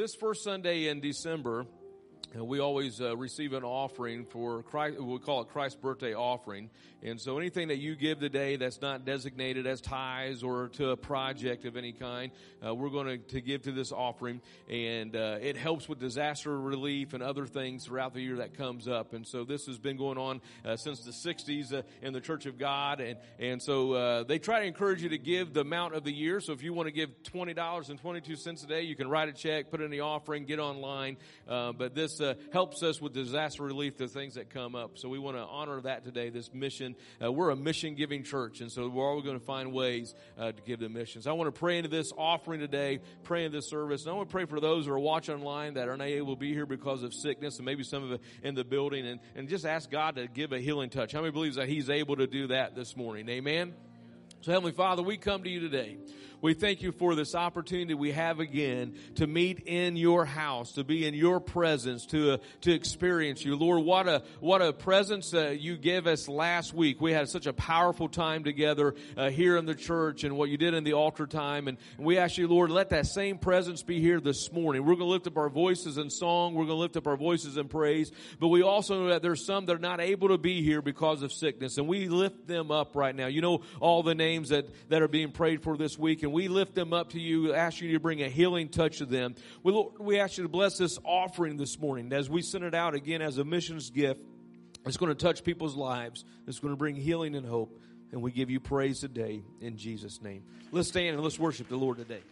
this first Sunday in December, uh, we always uh, receive an offering for Christ. We call it Christ's birthday offering. And so anything that you give today that's not designated as tithes or to a project of any kind, uh, we're going to, give to this offering. And uh, it helps with disaster relief and other things throughout the year that comes up. And so this has been going on uh, since the 60s uh, in the Church of God. And, and so they try to encourage you to give the amount of the year. So if you want to give $20.22 a day, you can write a check, put in the offering, get online. but this uh, helps us with disaster relief, the things that come up. So we want to honor that today, this mission. Uh, we're a mission giving church, and so we're always going to find ways uh, to give the missions. I want to pray into this offering today, pray into this service, and I want to pray for those who are watching online that are not able to be here because of sickness, and maybe some of it in the building, and, and just ask God to give a healing touch. How many believes that He's able to do that this morning? Amen. So Heavenly Father, we come to you today. We thank you for this opportunity we have again to meet in your house, to be in your presence, to uh, to experience you, Lord. What a what a presence uh, you gave us last week. We had such a powerful time together uh, here in the church, and what you did in the altar time. And, and we ask you, Lord, let that same presence be here this morning. We're going to lift up our voices in song. We're going to lift up our voices in praise. But we also know that there's some that are not able to be here because of sickness, and we lift them up right now. You know all the names that that are being prayed for this week, and and we lift them up to you, ask you to bring a healing touch to them. We, Lord, we ask you to bless this offering this morning as we send it out again as a missions gift. It's going to touch people's lives. It's going to bring healing and hope. And we give you praise today in Jesus' name. Let's stand and let's worship the Lord today.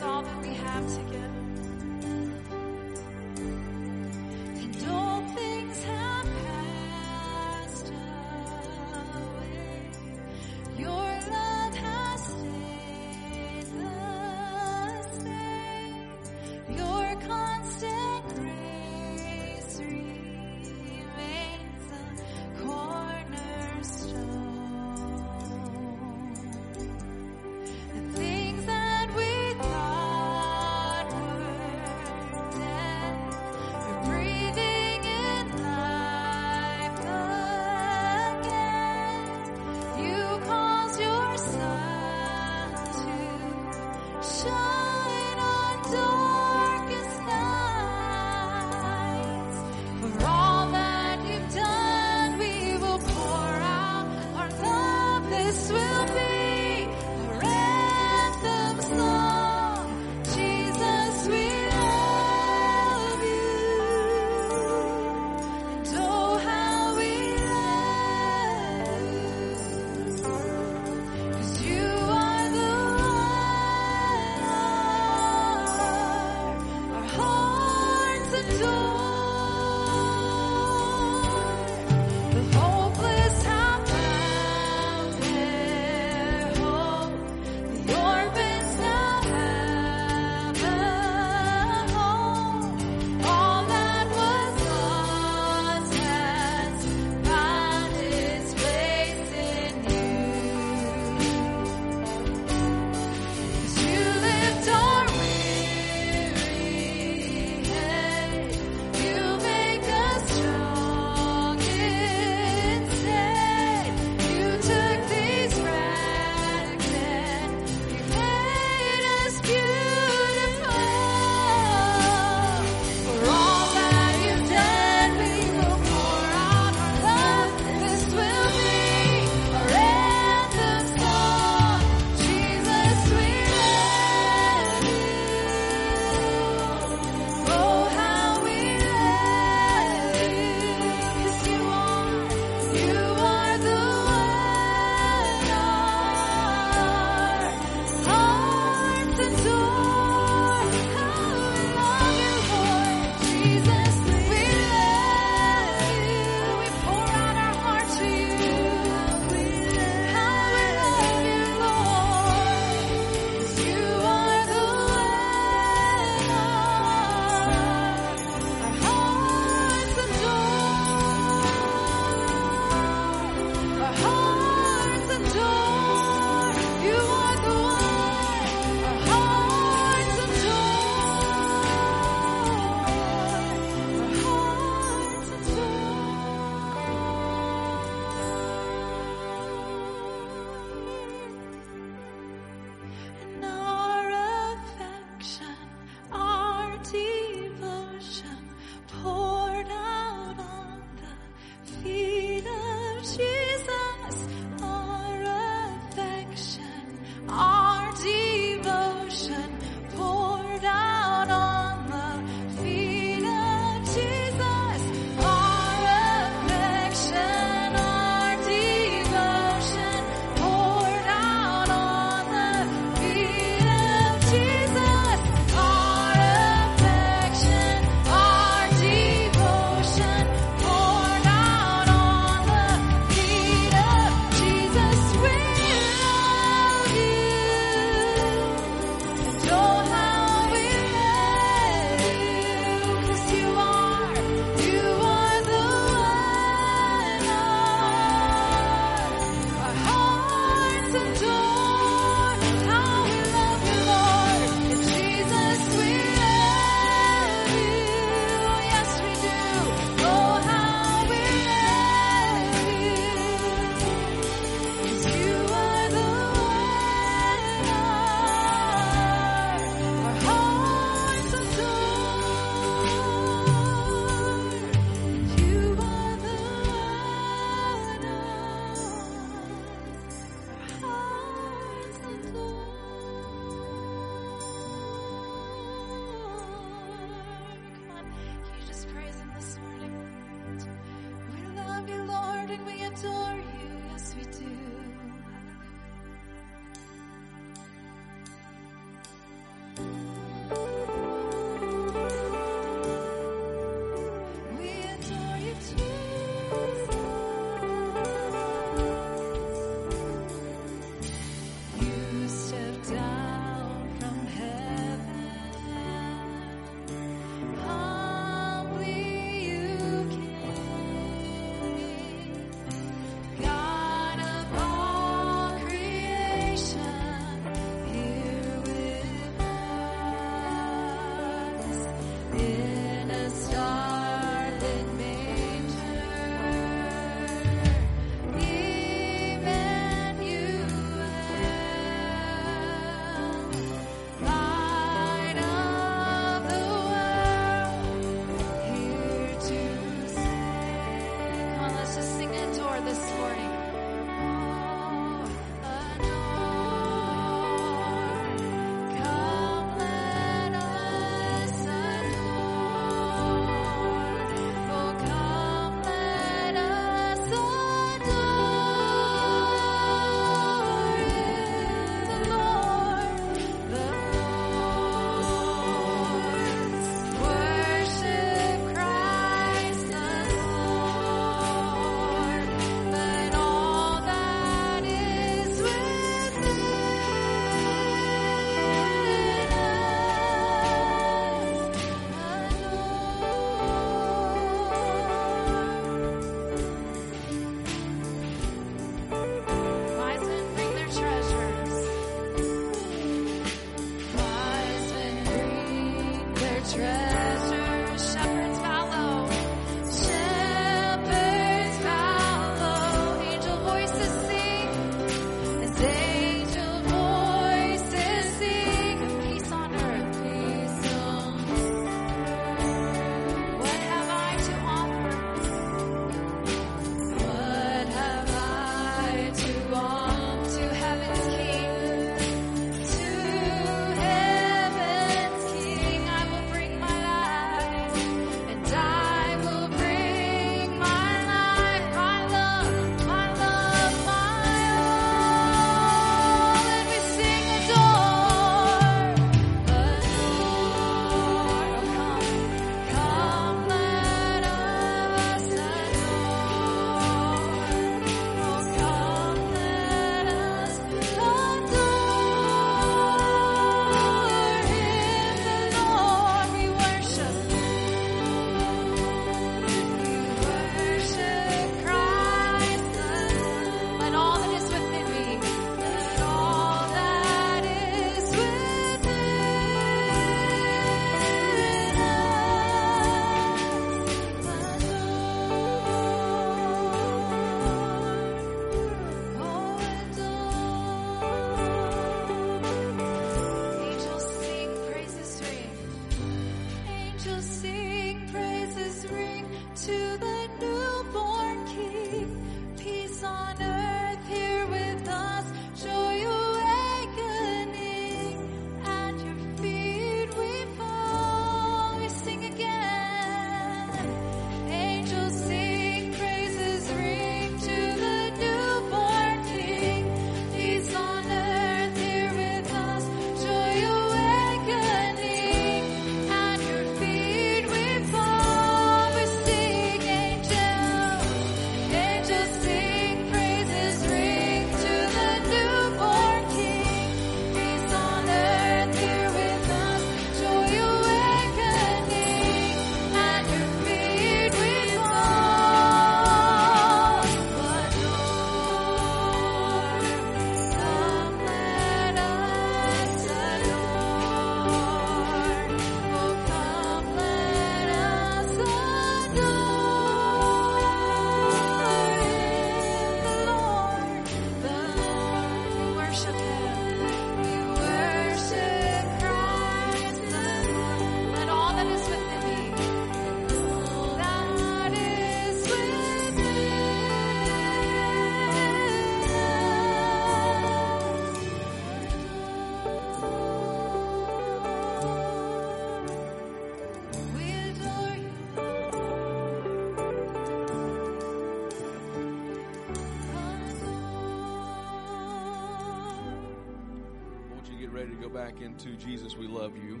Go back into Jesus, we love you.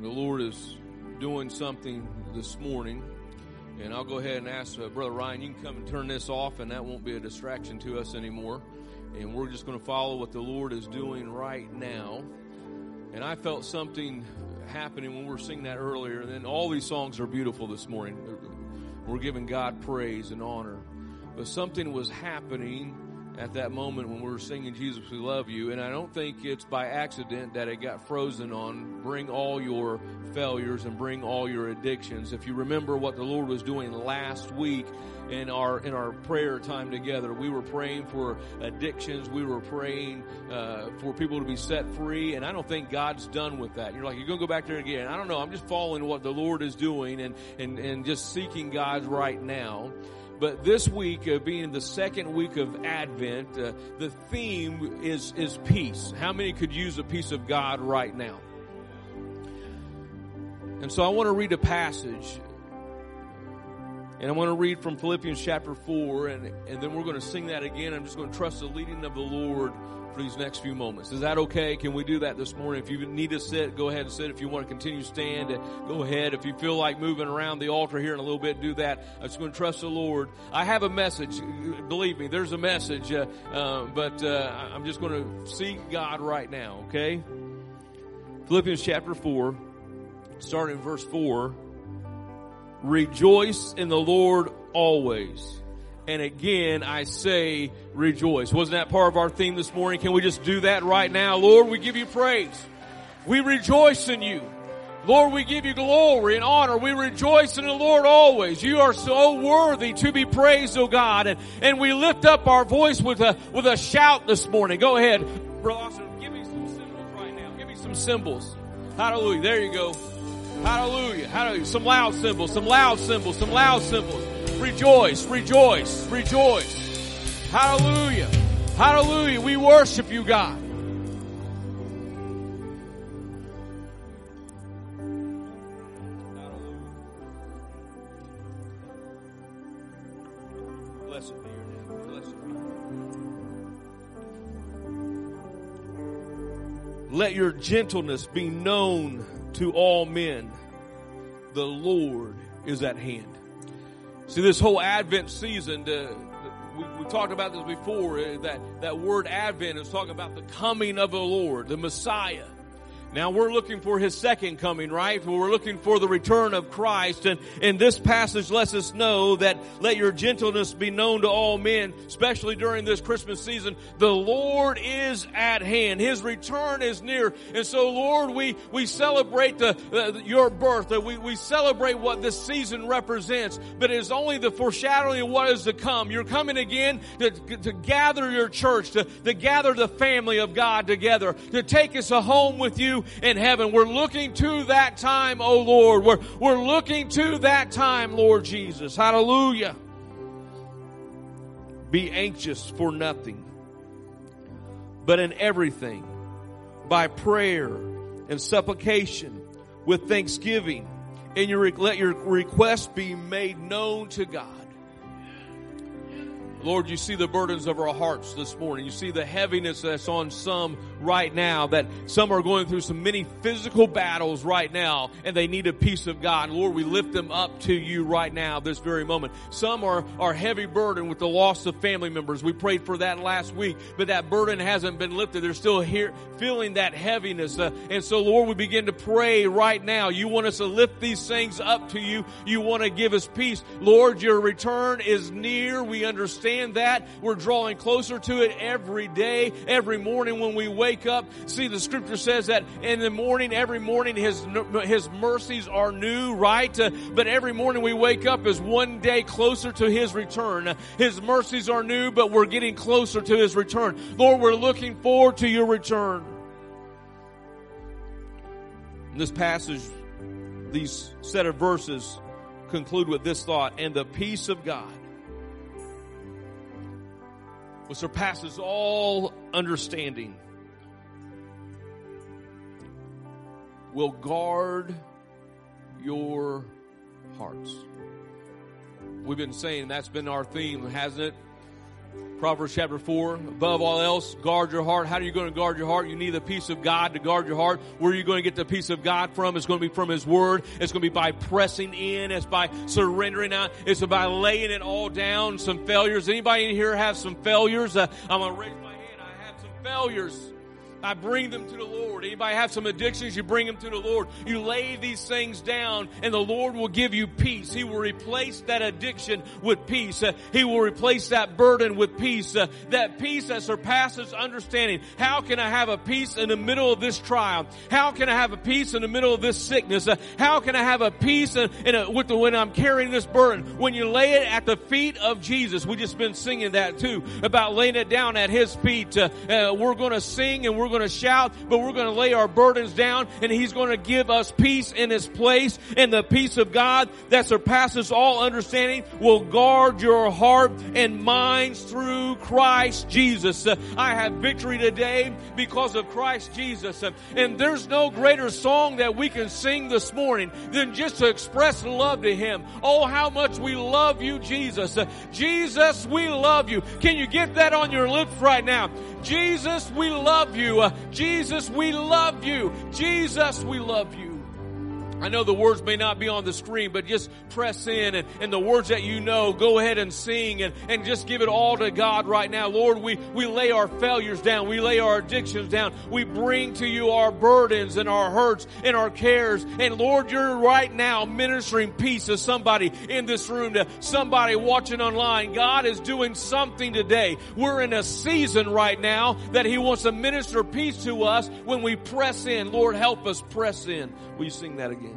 The Lord is doing something this morning. And I'll go ahead and ask uh, Brother Ryan, you can come and turn this off, and that won't be a distraction to us anymore. And we're just going to follow what the Lord is doing right now. And I felt something happening when we were singing that earlier. And then all these songs are beautiful this morning. We're giving God praise and honor. But something was happening at that moment when we were singing Jesus, we love you. And I don't think it's by accident that it got frozen on bring all your failures and bring all your addictions. If you remember what the Lord was doing last week in our, in our prayer time together, we were praying for addictions. We were praying, uh, for people to be set free. And I don't think God's done with that. You're like, you're going to go back there again. I don't know. I'm just following what the Lord is doing and, and, and just seeking God right now. But this week, uh, being the second week of Advent, uh, the theme is is peace. How many could use a peace of God right now? And so I want to read a passage, and I want to read from Philippians chapter four, and and then we're going to sing that again. I'm just going to trust the leading of the Lord for these next few moments. Is that okay? Can we do that this morning? If you need to sit, go ahead and sit. If you want to continue stand, go ahead. If you feel like moving around the altar here in a little bit, do that. I'm just going to trust the Lord. I have a message. Believe me, there's a message, uh, uh, but uh, I'm just going to seek God right now, okay? Philippians chapter 4, starting in verse 4. Rejoice in the Lord always. And again, I say rejoice. Wasn't that part of our theme this morning? Can we just do that right now? Lord, we give you praise. We rejoice in you. Lord, we give you glory and honor. We rejoice in the Lord always. You are so worthy to be praised, O oh God. And, and we lift up our voice with a, with a shout this morning. Go ahead. Brother Austin, give me some cymbals right now. Give me some cymbals. Hallelujah. There you go. Hallelujah. Hallelujah. Some loud cymbals, some loud cymbals, some loud cymbals. Rejoice, rejoice, rejoice. Hallelujah. Hallelujah. We worship you, God. Let your gentleness be known to all men. The Lord is at hand. See, this whole Advent season, we, we talked about this before, uh, that, that word Advent is talking about the coming of the Lord, the Messiah. Now we're looking for his second coming, right? We're looking for the return of Christ. And, and this passage lets us know that let your gentleness be known to all men, especially during this Christmas season. The Lord is at hand. His return is near. And so Lord, we, we celebrate the, uh, your birth. We, we celebrate what this season represents. But it is only the foreshadowing of what is to come. You're coming again to, to gather your church, to, to gather the family of God together, to take us a home with you in heaven. We're looking to that time, oh Lord. We're, we're looking to that time, Lord Jesus. Hallelujah. Be anxious for nothing, but in everything, by prayer and supplication, with thanksgiving, and your, let your request be made known to God. Lord, you see the burdens of our hearts this morning. You see the heaviness that's on some right now, that some are going through some many physical battles right now, and they need a peace of God. Lord, we lift them up to you right now, this very moment. Some are, are heavy burden with the loss of family members. We prayed for that last week, but that burden hasn't been lifted. They're still here feeling that heaviness. Uh, and so, Lord, we begin to pray right now. You want us to lift these things up to you. You want to give us peace. Lord, your return is near. We understand understand that. We're drawing closer to it every day, every morning when we wake up. See, the scripture says that in the morning, every morning, His, His mercies are new, right? Uh, but every morning we wake up is one day closer to His return. His mercies are new, but we're getting closer to His return. Lord, we're looking forward to your return. This passage, these set of verses conclude with this thought, and the peace of God which surpasses all understanding, will guard your hearts. We've been saying that's been our theme, hasn't it? Proverbs chapter 4, above all else, guard your heart. How are you going to guard your heart? You need the peace of God to guard your heart. Where are you going to get the peace of God from? It's going to be from His Word. It's going to be by pressing in. It's by surrendering out. It's by laying it all down. Some failures. Anybody in here have some failures? Uh, I'm going to raise my hand. I have some failures. I bring them to the Lord. Anybody have some addictions? You bring them to the Lord. You lay these things down and the Lord will give you peace. He will replace that addiction with peace. Uh, he will replace that burden with peace. Uh, that peace that surpasses understanding. How can I have a peace in the middle of this trial? How can I have a peace in the middle of this sickness? Uh, how can I have a peace in, in a, with the, when I'm carrying this burden? When you lay it at the feet of Jesus. We just been singing that too about laying it down at His feet. Uh, uh, we're going to sing and we're we're going to shout, but we're going to lay our burdens down and He's going to give us peace in His place and the peace of God that surpasses all understanding will guard your heart and minds through Christ Jesus. I have victory today because of Christ Jesus. And there's no greater song that we can sing this morning than just to express love to Him. Oh, how much we love you, Jesus. Jesus, we love you. Can you get that on your lips right now? Jesus, we love you. Uh, Jesus, we love you. Jesus, we love you. I know the words may not be on the screen, but just press in and, and the words that you know, go ahead and sing and, and just give it all to God right now. Lord, we, we lay our failures down. We lay our addictions down. We bring to you our burdens and our hurts and our cares. And Lord, you're right now ministering peace to somebody in this room, to somebody watching online. God is doing something today. We're in a season right now that He wants to minister peace to us when we press in. Lord, help us press in. Will you sing that again?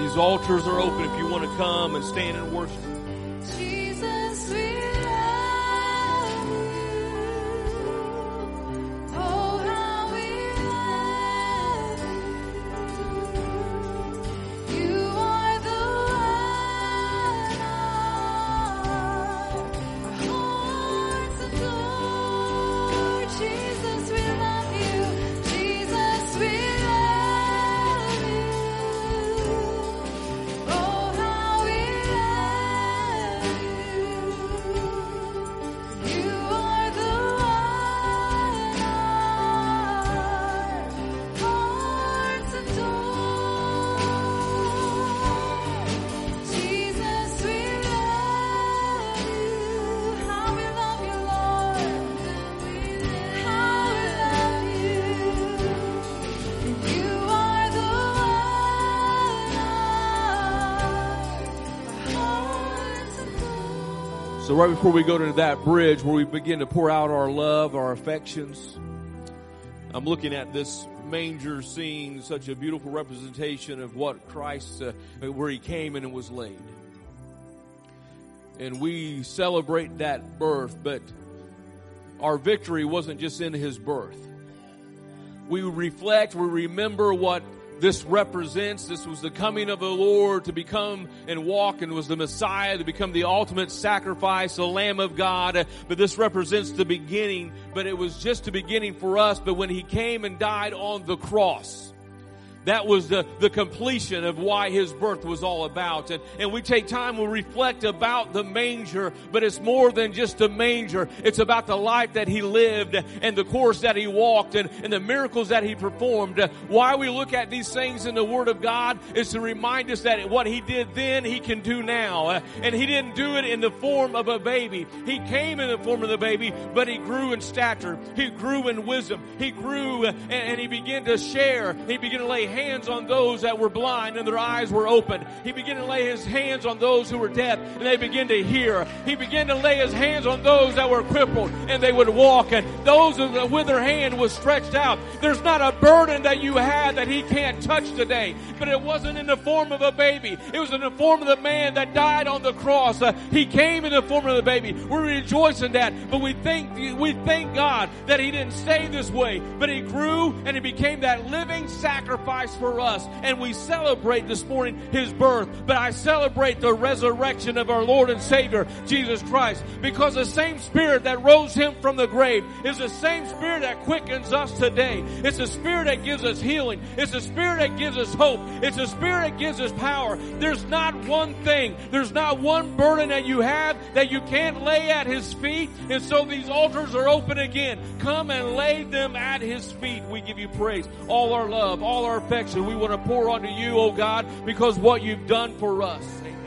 These altars are open if you want to come and stand and worship. So right before we go to that bridge where we begin to pour out our love, our affections, I'm looking at this manger scene, such a beautiful representation of what Christ, uh, where he came and was laid. And we celebrate that birth, but our victory wasn't just in his birth. We reflect, we remember what this represents. This was the coming of the Lord to become and walk and was the Messiah to become the ultimate sacrifice, the Lamb of God. But this represents the beginning, but it was just the beginning for us. But when he came and died on the cross, that was the, the completion of why his birth was all about. And, and we take time, we reflect about the manger, but it's more than just a manger. It's about the life that he lived and the course that he walked and, and the miracles that he performed. Why we look at these things in the Word of God is to remind us that what he did then, he can do now. And he didn't do it in the form of a baby. He came in the form of the baby, but he grew in stature. He grew in wisdom. He grew and, and he began to share. He began to lay hands on those that were blind and their eyes were opened. He began to lay his hands on those who were deaf and they began to hear. He began to lay his hands on those that were crippled and they would walk and those with their hand was stretched out. There's not a burden that you had that he can't touch today, but it wasn't in the form of a baby. It was in the form of the man that died on the cross. Uh, he came in the form of the baby. We rejoice in that, but we thank we thank God that he didn't stay this way, but he grew and he became that living sacrifice Christ for us. And we celebrate this morning his birth, but I celebrate the resurrection of our Lord and Savior, Jesus Christ, because the same spirit that rose him from the grave is the same spirit that quickens us today. It's the spirit that gives us healing. It's the spirit that gives us hope. It's the spirit that gives us power. There's not one thing, there's not one burden that you have that you can't lay at his feet. And so these altars are open again. Come and lay them at his feet. We give you praise. All our love, all our affection, we want to pour onto you, oh God, because what you've done for us. Amen.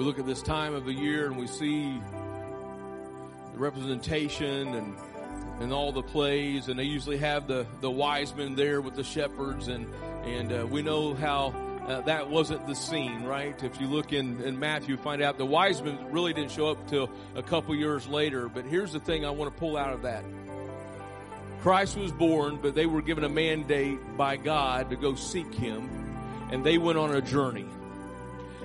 We look at this time of the year and we see the representation and and all the plays and they usually have the the wise men there with the shepherds and and uh, we know how uh, that wasn't the scene right? If you look in in matthew find out the wise men really didn't show up till a couple years later but here's the thing i want to pull out of that. Christ was born but they were given a mandate by god to go seek him and they went on a journey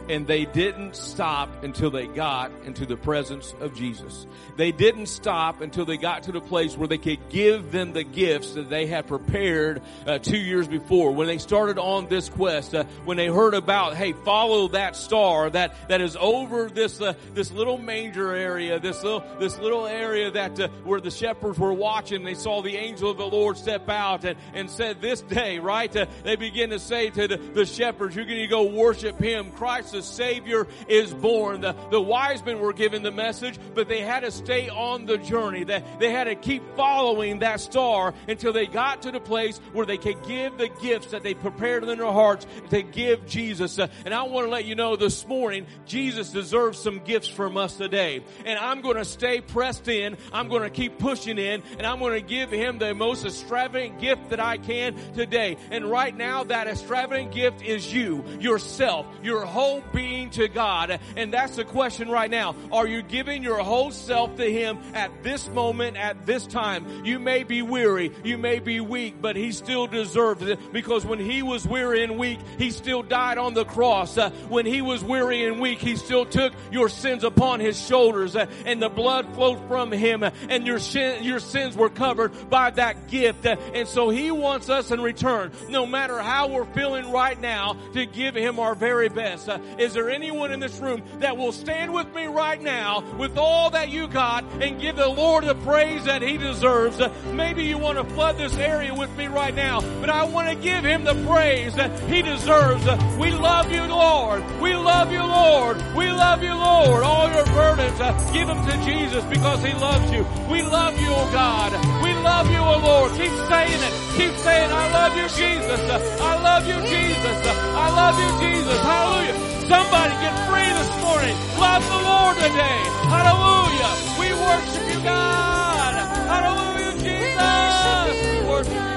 and they didn't stop until they got into the presence of Jesus. They didn't stop until they got to the place where they could give them the gifts that they had prepared uh, two years before. When they started on this quest, uh, when they heard about, hey, follow that star that that is over this uh, this little manger area, this little this little area that uh, where the shepherds were watching. They saw the angel of the Lord step out and and said, this day, right? Uh, they begin to say to the, the shepherds, you're going to go worship Him. Christ the Savior is born. The, the wise men were given the message, but they had to stay on the journey. They, they had to keep following that star until they got to the place where they could give the gifts that they prepared in their hearts to give Jesus. Uh, and I want to let you know this morning, Jesus deserves some gifts from us today. And I'm going to stay pressed in. I'm going to keep pushing in and I'm going to give him the most extravagant gift that I can today. And right now, that extravagant gift is you, yourself, your being to God. And that's the question right now. Are you giving your whole self to Him at this moment, at this time? You may be weary, you may be weak, but He still deserves it because when He was weary and weak, He still died on the cross. Uh, when He was weary and weak, He still took your sins upon His shoulders uh, and the blood flowed from Him uh, and your, your sins were covered by that gift. Uh, and so He wants us in return, no matter how we're feeling right now, to give Him our very best. Is there anyone in this room that will stand with me right now with all that you got and give the Lord the praise that He deserves? Maybe you want to flood this area with me right now, but I want to give Him the praise that He deserves. We love you, Lord. We love you, Lord. We love you, Lord. All your burdens, uh, give them to Jesus because He loves you. We love you, oh God. We love you, oh Lord. Keep saying it. Keep saying, I love you, Jesus. I love you, Jesus. I love you, Jesus. Hallelujah. Somebody get free this morning. Love the Lord today. Hallelujah. We worship you, God. Hallelujah, Jesus. Worship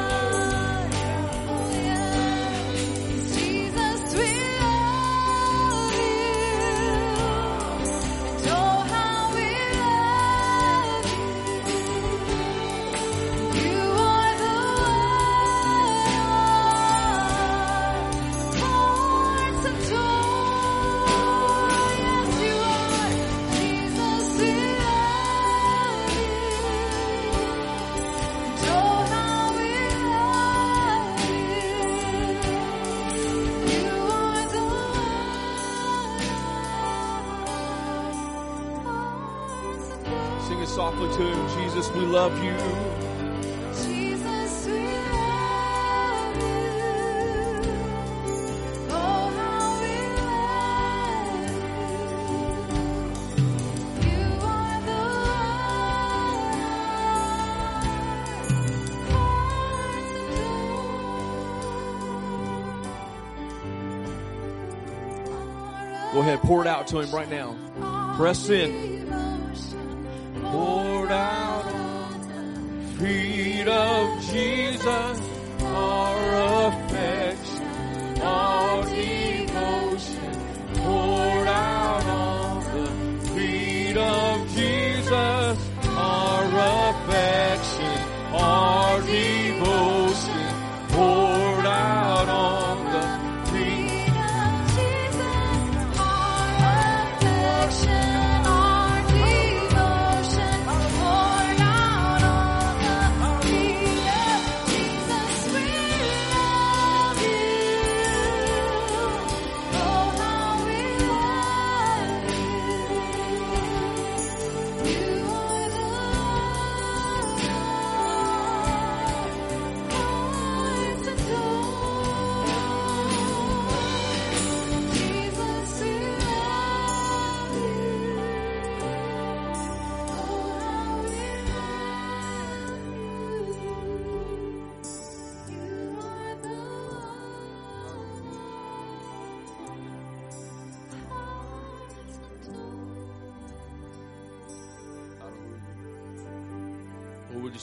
softly to him. Jesus, we love you. Jesus, we love you. Oh, how we love you. You are the one. Go ahead, pour it out to him right now. Press in.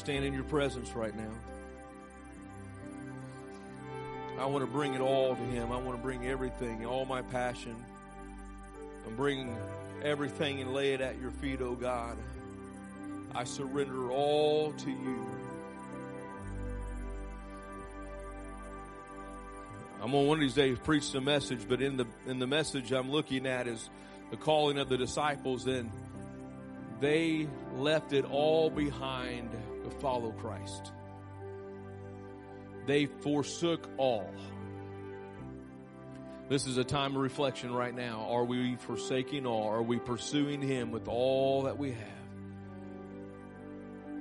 Stand in your presence right now? I want to bring it all to Him. I want to bring everything, all my passion. I'm bringing everything and lay it at your feet, oh God. I surrender all to you. I'm on one of these days preach the message, but in the in the message I'm looking at is the calling of the disciples and they left it all behind to follow Christ. They forsook all. This is a time of reflection right now. Are we forsaking all? Are we pursuing Him with all that we have?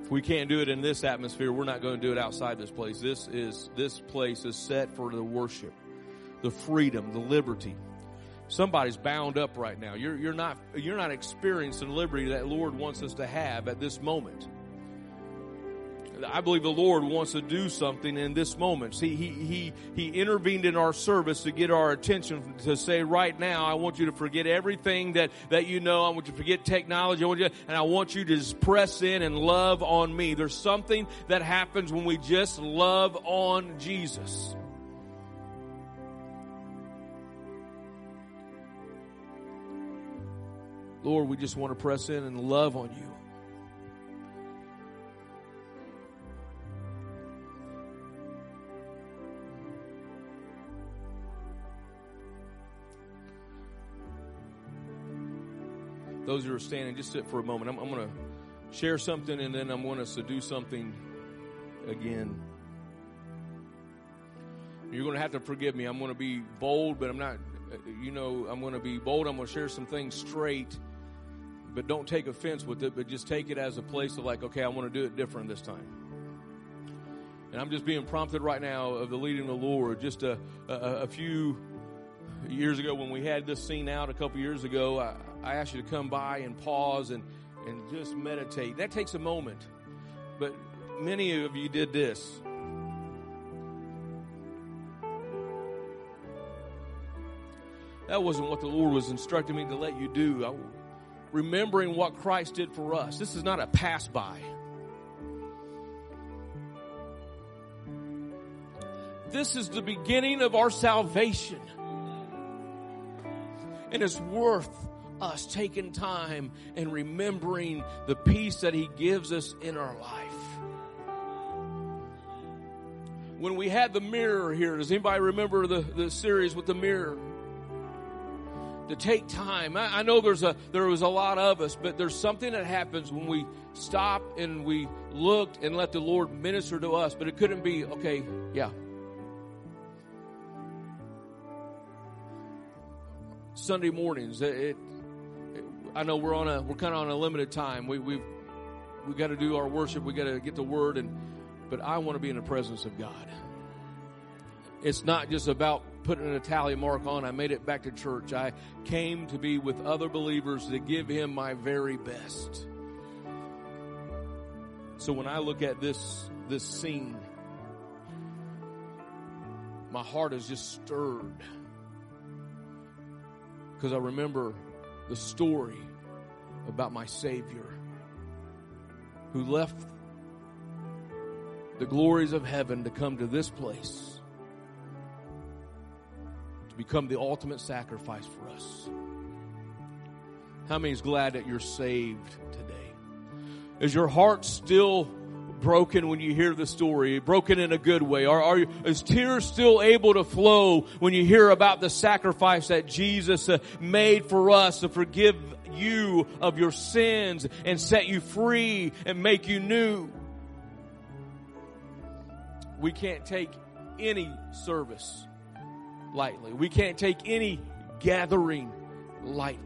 If we can't do it in this atmosphere, we're not going to do it outside this place. This is this place is set for the worship, the freedom, the liberty. Somebody's bound up right now. You're, you're not you're not experiencing liberty that Lord wants us to have at this moment. I believe the Lord wants to do something in this moment. See, he, he, he intervened in our service to get our attention to say right now, I want you to forget everything that, that you know. I want you to forget technology. I want you, and I want you to just press in and love on me. There's something that happens when we just love on Jesus. Lord, we just want to press in and love on you. Those who are standing, just sit for a moment. I'm, I'm going to share something and then I'm going to do something again. You're going to have to forgive me. I'm going to be bold, but I'm not, uh, you know, I'm going to be bold. I'm going to share some things straight, but don't take offense with it, but just take it as a place of like, okay, I want to do it different this time. And I'm just being prompted right now of the leading of the Lord. Just a, a, a few years ago when we had this scene out a couple years ago, I, I asked you to come by and pause and, and just meditate. That takes a moment. But many of you did this. That wasn't what the Lord was instructing me to let you do. I, remembering what Christ did for us. This is not a pass by. This is the beginning of our salvation. And it's worth us taking time and remembering the peace that He gives us in our life. When we had the mirror here, does anybody remember the, the series with the mirror? To take time. I, I know there's a there was a lot of us, but there's something that happens when we stop and we looked and let the Lord minister to us. But it couldn't be, okay, yeah, Sunday mornings. It, I know we're on a we're kind of on a limited time. We we've we got to do our worship. We got to get the word, and but I want to be in the presence of God. It's not just about putting a tally mark on. I made it back to church. I came to be with other believers to give Him my very best. So when I look at this this scene, my heart is just stirred because I remember the story about my Savior who left the glories of heaven to come to this place to become the ultimate sacrifice for us. How many is glad that you're saved today? Is your heart still broken when you hear the story? Broken in a good way? Are, are is tears still able to flow when you hear about the sacrifice that Jesus uh, made for us to forgive you of your sins and set you free and make you new? We can't take any service lightly. We can't take any gathering lightly.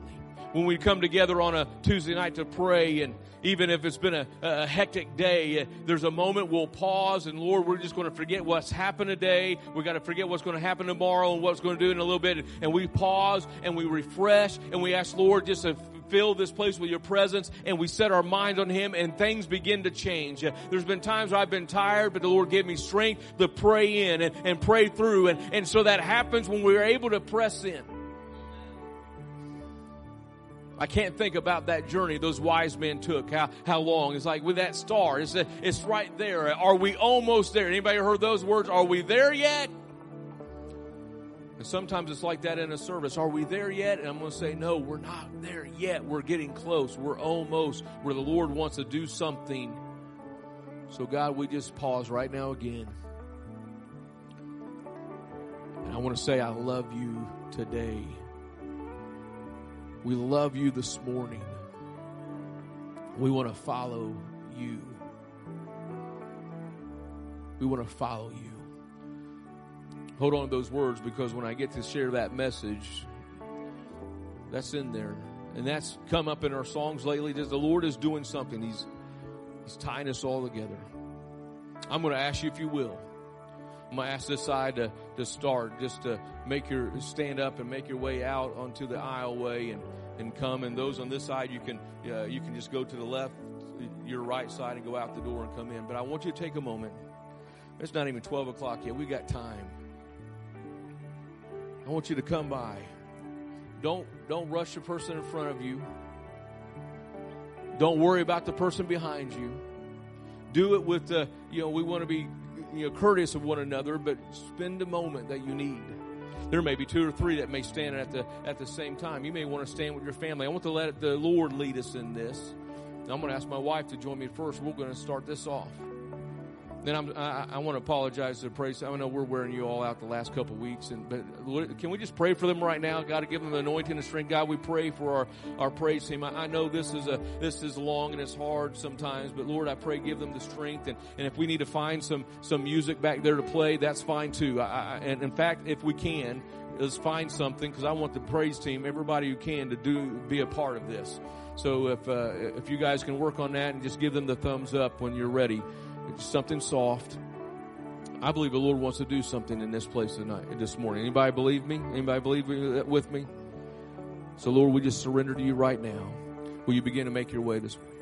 When we come together on a Tuesday night to pray and even if it's been a, a hectic day, uh, there's a moment we'll pause and Lord, we're just going to forget what's happened today. We got to forget what's going to happen tomorrow and what's going to do in a little bit. And we pause and we refresh and we ask Lord just to fill this place with your presence and we set our minds on him and things begin to change. Uh, There's been times where I've been tired, but the Lord gave me strength to pray in and, and pray through. And, and so that happens when we're able to press in. I can't think about that journey those wise men took. How how long? It's like with that star. It's it's right there. Are we almost there? Anybody heard those words? Are we there yet? And sometimes it's like that in a service. Are we there yet? And I'm going to say, no, we're not there yet. We're getting close. We're almost where the Lord wants to do something. So, God, we just pause right now again. And I want to say, I love you today. We love you this morning. We want to follow you. We want to follow you. Hold on to those words because when I get to share that message, that's in there. And that's come up in our songs lately. Just the Lord is doing something. He's He's tying us all together. I'm going to ask you if you will. I'm going to ask this side to, to start, just to make your stand up and make your way out onto the aisleway and, and come. And those on this side, you can uh, you can just go to the left, your right side, and go out the door and come in. But I want you to take a moment. It's not even 12 o'clock yet. We got time. I want you to come by. Don't don't rush the person in front of you. Don't worry about the person behind you. Do it with the you know we want to be you know courteous of one another, but spend a moment that you need. There may be two or three that may stand at the at the same time. You may want to stand with your family. I want to let the Lord lead us in this. I'm going to ask my wife to join me first. We're going to start this off. Then I'm, I, I want to apologize to the praise. I know we're wearing you all out the last couple weeks, and but can we just pray for them right now? God, to give them the anointing and strength. God, we pray for our, our praise team. I, I know this is a this is long and it's hard sometimes, but Lord, I pray give them the strength. And, and if we need to find some some music back there to play, that's fine too. I, and in fact, if we can, let's find something because I want the praise team, everybody who can, to do be a part of this. So if uh, if you guys can work on that and just give them the thumbs up when you're ready. Something soft. I believe the Lord wants to do something in this place tonight, this morning. Anybody believe me? Anybody believe that uh, with me? So, Lord, we just surrender to you right now. Will you begin to make your way this way?